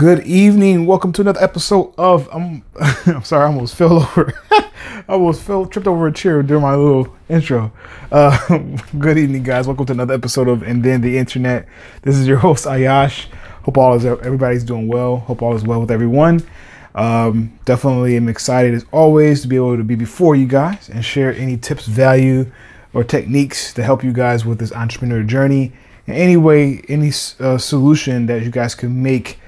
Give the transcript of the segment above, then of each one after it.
Good evening. Welcome to another episode of I'm I'm sorry, I almost fell over. I almost fell tripped over a chair during my little intro. Uh, good evening, guys. Welcome to another episode of And Then the Internet. This is your host Ayash. Hope all is everybody's doing well. Hope all is well with everyone. Um, definitely am excited as always to be able to be before you guys and share any tips, value, or techniques to help you guys with this entrepreneur journey. In any way, any uh, solution that you guys can make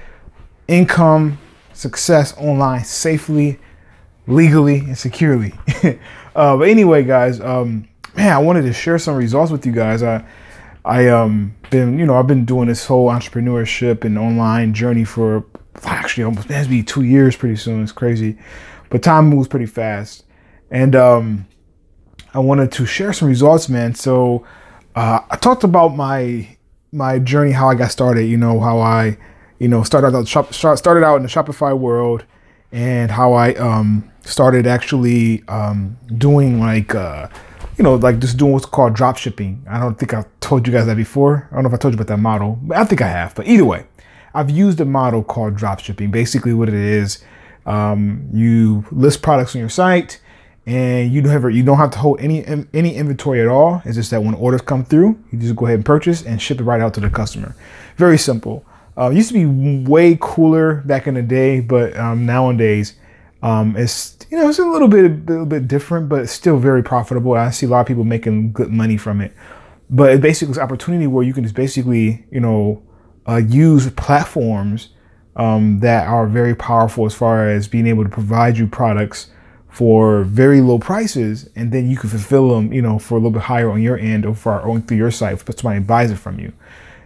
income, success online safely, legally, and securely. uh, but anyway, guys, um, man, I wanted to share some results with you guys. I, I um been you know I've been doing this whole entrepreneurship and online journey for actually almost it be two years pretty soon. It's crazy, but time moves pretty fast, and um, I wanted to share some results, man. So uh, I talked about my my journey, how I got started. You know how I you know, started out shop, started out in the Shopify world, and how I um, started actually um, doing like uh, you know like just doing what's called drop shipping. I don't think I've told you guys that before. I don't know if I told you about that model, but I think I have. But either way, I've used a model called drop shipping. Basically, what it is, um, you list products on your site and you don't have you don't have to hold any any inventory at all. It's just that when orders come through, you just go ahead and purchase and ship it right out to the customer. Very simple. Uh, used to be way cooler back in the day, but um, nowadays um, it's you know it's a little bit a little bit different, but it's still very profitable. I see a lot of people making good money from it. But it basically is opportunity where you can just basically you know uh, use platforms um, that are very powerful as far as being able to provide you products for very low prices, and then you can fulfill them, you know, for a little bit higher on your end or for or through your site, if somebody buys it from you.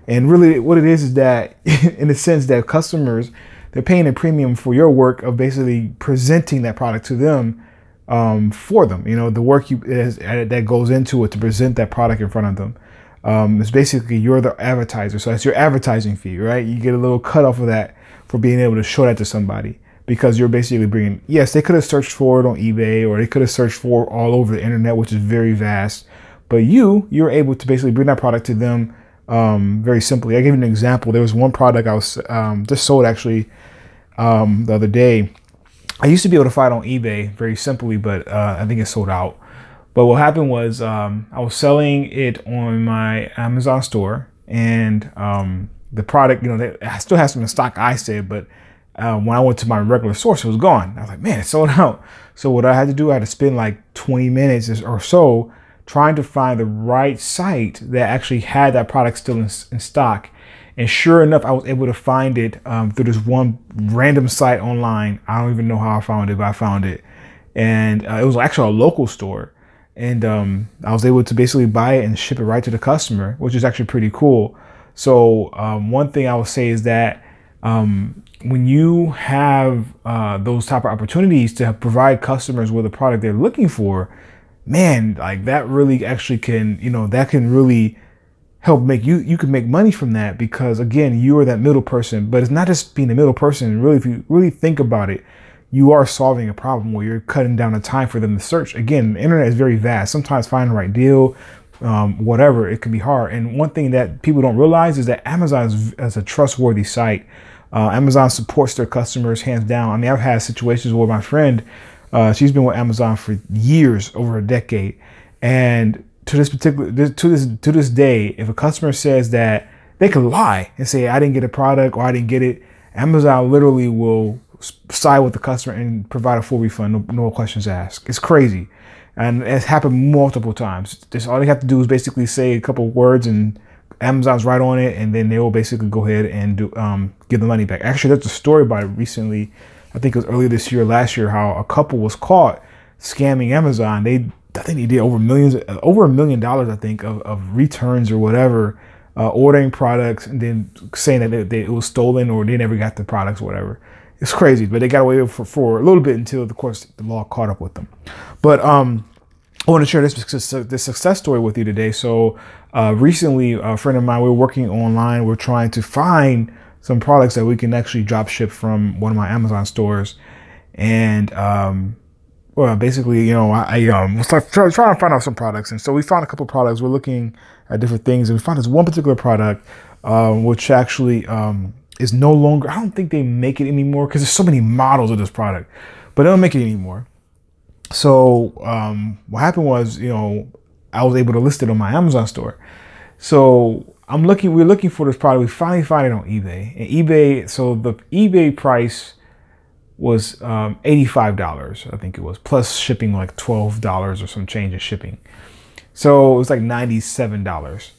And really, what it is is that, in the sense that customers, they're paying a premium for your work of basically presenting that product to them um, for them. You know, the work you is, uh, that goes into it to present that product in front of them. Um, it's basically you're the advertiser, so that's your advertising fee, right? You get a little cut off of that for being able to show that to somebody because you're basically bringing. Yes, they could have searched for it on eBay or they could have searched for it all over the internet, which is very vast. But you, you're able to basically bring that product to them um, very simply. I gave you an example. There was one product I was um, just sold actually um, the other day. I used to be able to find on eBay very simply, but uh, I think it sold out. But what happened was um, I was selling it on my Amazon store, and um, the product, you know, they, I still has some in stock. I said, but um, when I went to my regular source, it was gone. I was like, man, it sold out. So what I had to do, I had to spend like 20 minutes or so trying to find the right site that actually had that product still in, in stock. And sure enough, I was able to find it um, through this one random site online. I don't even know how I found it, but I found it. And uh, it was actually a local store. And um, I was able to basically buy it and ship it right to the customer, which is actually pretty cool. So, um, one thing I would say is that um, when you have uh, those type of opportunities to provide customers with a product they're looking for, man, like that really actually can, you know, that can really help make you you can make money from that because again, you are that middle person. But it's not just being a middle person. Really, if you really think about it, you are solving a problem where you're cutting down the time for them to search. Again, the internet is very vast. Sometimes finding the right deal, um, whatever, it can be hard. And one thing that people don't realize is that Amazon is, is a trustworthy site. Uh, Amazon supports their customers hands down. I mean, I've had situations where my friend uh, she's been with Amazon for years, over a decade, and to this particular to this to this day, if a customer says that they can lie and say I didn't get a product or I didn't get it, Amazon literally will side with the customer and provide a full refund, no, no questions asked. It's crazy, and it's happened multiple times. Just all they have to do is basically say a couple words and Amazon's right on it, and then they will basically go ahead and do um, give the money back. Actually, there's a story about it recently I think it was earlier this year, last year, how a couple was caught scamming Amazon. They, I think they did over millions, over a million dollars, I think, of, of returns or whatever, uh, ordering products and then saying that they, it was stolen or they never got the products or whatever. It's crazy, but they got away for, for a little bit until, of course, the law caught up with them. But um, I want to share this this success story with you today. So uh, recently, a friend of mine, we were working online. We're trying to find some products that we can actually drop ship from one of my Amazon stores. And um, well, basically, you know, I, I um, was trying to find out some products, and so we found a couple products. We're looking at different things, and we found this one particular product, um, which actually um, is no longer. I don't think they make it anymore because there's so many models of this product, but they don't make it anymore. So um, what happened was, you know, I was able to list it on my Amazon store. So I'm looking. We're looking for this product. We finally find it on eBay. And eBay. So the eBay price was um, $85, I think it was, plus shipping like $12 or some change in shipping. So it was like $97.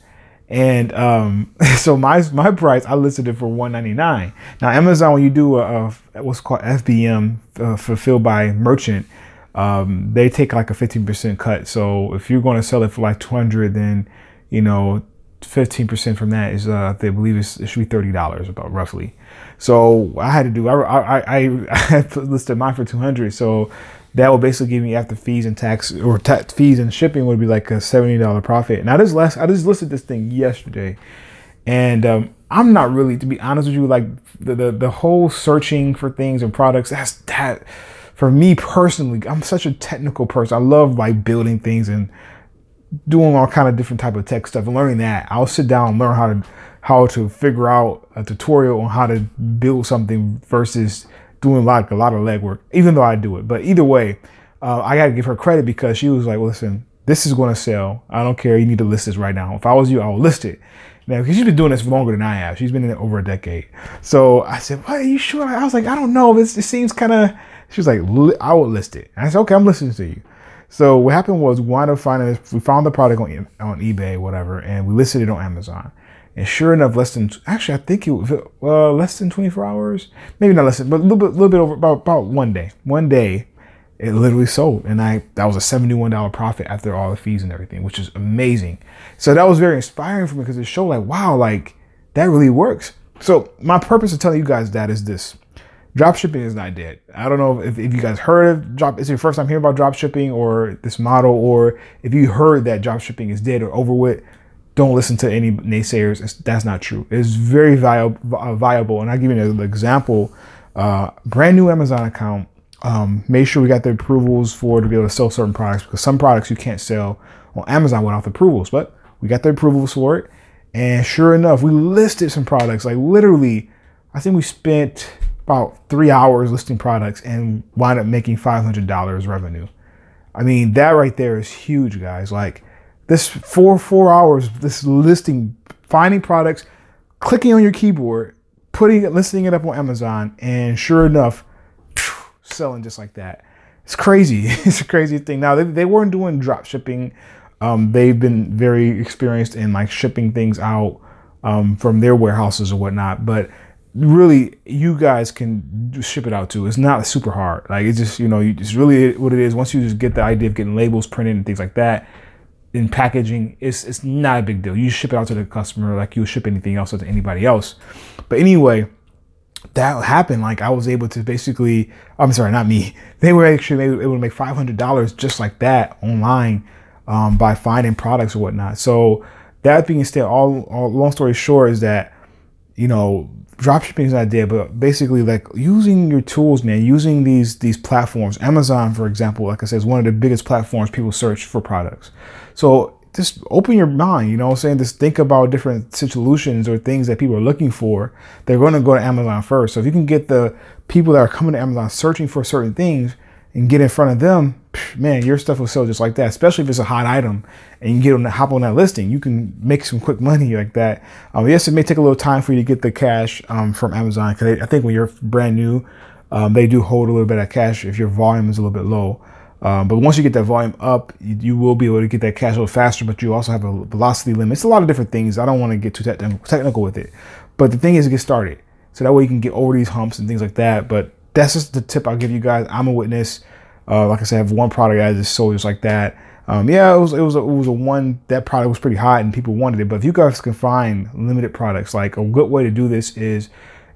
And um, so my my price, I listed it for 199. Now Amazon, when you do a, a what's called FBM, uh, fulfilled by merchant, um, they take like a 15% cut. So if you're going to sell it for like 200 then you know 15% from that is uh, they believe it should be $30 about roughly. So I had to do, I, I, I, I listed mine for 200. So that would basically give me after fees and tax or tax fees and shipping would be like a $70 profit. I just last, I just listed this thing yesterday and, um, I'm not really, to be honest with you, like the, the, the whole searching for things and products, that's that for me personally, I'm such a technical person. I love like building things and doing all kind of different type of tech stuff and learning that. I'll sit down and learn how to how to figure out a tutorial on how to build something versus doing like a lot of legwork, even though I do it. But either way, uh, I gotta give her credit because she was like, listen, this is gonna sell. I don't care. You need to list this right now. If I was you, I would list it. Now, because she's been doing this longer than I have. She's been in it over a decade. So I said, what, are you sure? I was like, I don't know. This it seems kind of, she was like, I will list it. And I said, okay, I'm listening to you. So what happened was we wound up finding this, we found the product on, on eBay, whatever, and we listed it on Amazon. And sure enough, less than actually, I think it was uh, less than 24 hours, maybe not less than, but a little bit, little bit over about about one day. One day, it literally sold, and I that was a 71 dollar profit after all the fees and everything, which is amazing. So that was very inspiring for me because it showed like, wow, like that really works. So my purpose of telling you guys that is this: drop shipping is not dead. I don't know if, if you guys heard of drop. It's your first time hearing about dropshipping or this model, or if you heard that dropshipping is dead or over with don't listen to any naysayers. It's, that's not true. It's very viable, viable. And I'll give you an example. Uh, brand new Amazon account. Um, made sure we got the approvals for to be able to sell certain products because some products you can't sell on Amazon without the approvals. But we got the approvals for it. And sure enough, we listed some products. Like literally, I think we spent about three hours listing products and wind up making $500 revenue. I mean, that right there is huge, guys. Like, this four four hours, this listing, finding products, clicking on your keyboard, putting it, listing it up on Amazon, and sure enough, selling just like that. It's crazy. it's a crazy thing. Now they, they weren't doing drop shipping. Um, they've been very experienced in like shipping things out um, from their warehouses or whatnot. But really, you guys can ship it out too. It's not super hard. Like it's just you know, it's really what it is. Once you just get the idea of getting labels printed and things like that, in packaging, it's it's not a big deal. You ship it out to the customer like you ship anything else to anybody else. But anyway, that happened. Like I was able to basically, I'm sorry, not me. They were actually able to make five hundred dollars just like that online um, by finding products or whatnot. So that being said, all, all long story short is that you know dropshipping is not dead, but basically like using your tools, man, using these these platforms. Amazon, for example, like I said, is one of the biggest platforms people search for products. So just open your mind, you know what I'm saying? Just think about different solutions or things that people are looking for. They're going to go to Amazon first. So if you can get the people that are coming to Amazon searching for certain things and get in front of them, man, your stuff will sell just like that. Especially if it's a hot item and you get on the, hop on that listing, you can make some quick money like that. Um, yes, it may take a little time for you to get the cash um, from Amazon because I think when you're brand new, um, they do hold a little bit of cash if your volume is a little bit low. Um, but once you get that volume up, you, you, will be able to get that cash a little faster. But you also have a velocity limit. It's a lot of different things. I don't want to get too te- technical with it. But the thing is, to get started, so that way you can get over these humps and things like that. But that's just the tip I'll give you guys. I'm a witness. Uh, like I said, I have one product I just sold just like that. Um, yeah, it was it was a, it was a one that product was pretty hot and people wanted it. But if you guys can find limited products, like a good way to do this is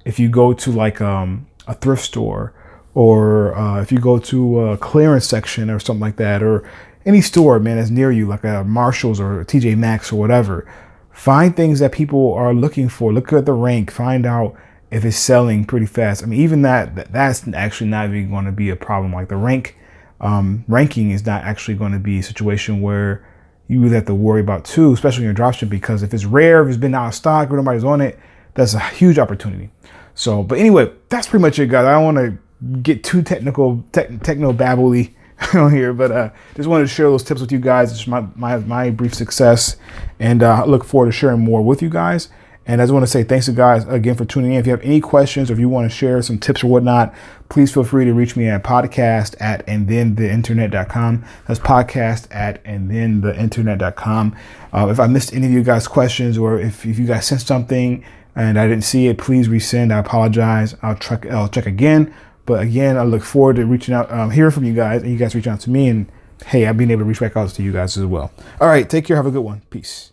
if you go to like um, a thrift store or uh, if you go to a clearance section or something like that, or any store, man, that's near you, like a Marshalls or a TJ Maxx or whatever, find things that people are looking for. Look at the rank, find out if it's selling pretty fast. I mean, even that, that's actually not even going to be a problem. Like the rank um, ranking is not actually going to be a situation where you really have to worry about too, especially in your dropship, because if it's rare, if it's been out of stock or nobody's on it, that's a huge opportunity. So, but anyway, that's pretty much it, guys. I don't want to get too technical, tech, techno babbly on here, but uh, just wanted to share those tips with you guys. It's my my, my brief success, and uh, I look forward to sharing more with you guys. And I just want to say thanks to guys again for tuning in. If you have any questions or if you want to share some tips or whatnot, please feel free to reach me at podcast at and then the internet.com. That's podcast at and then the internet.com. Uh, if I missed any of you guys' questions or if, if you guys sent something and I didn't see it, please resend. I apologize. I'll check, I'll check again. But again, I look forward to reaching out, um, hearing from you guys, and you guys reach out to me. And hey, I've been able to reach back out to you guys as well. All right, take care. Have a good one. Peace.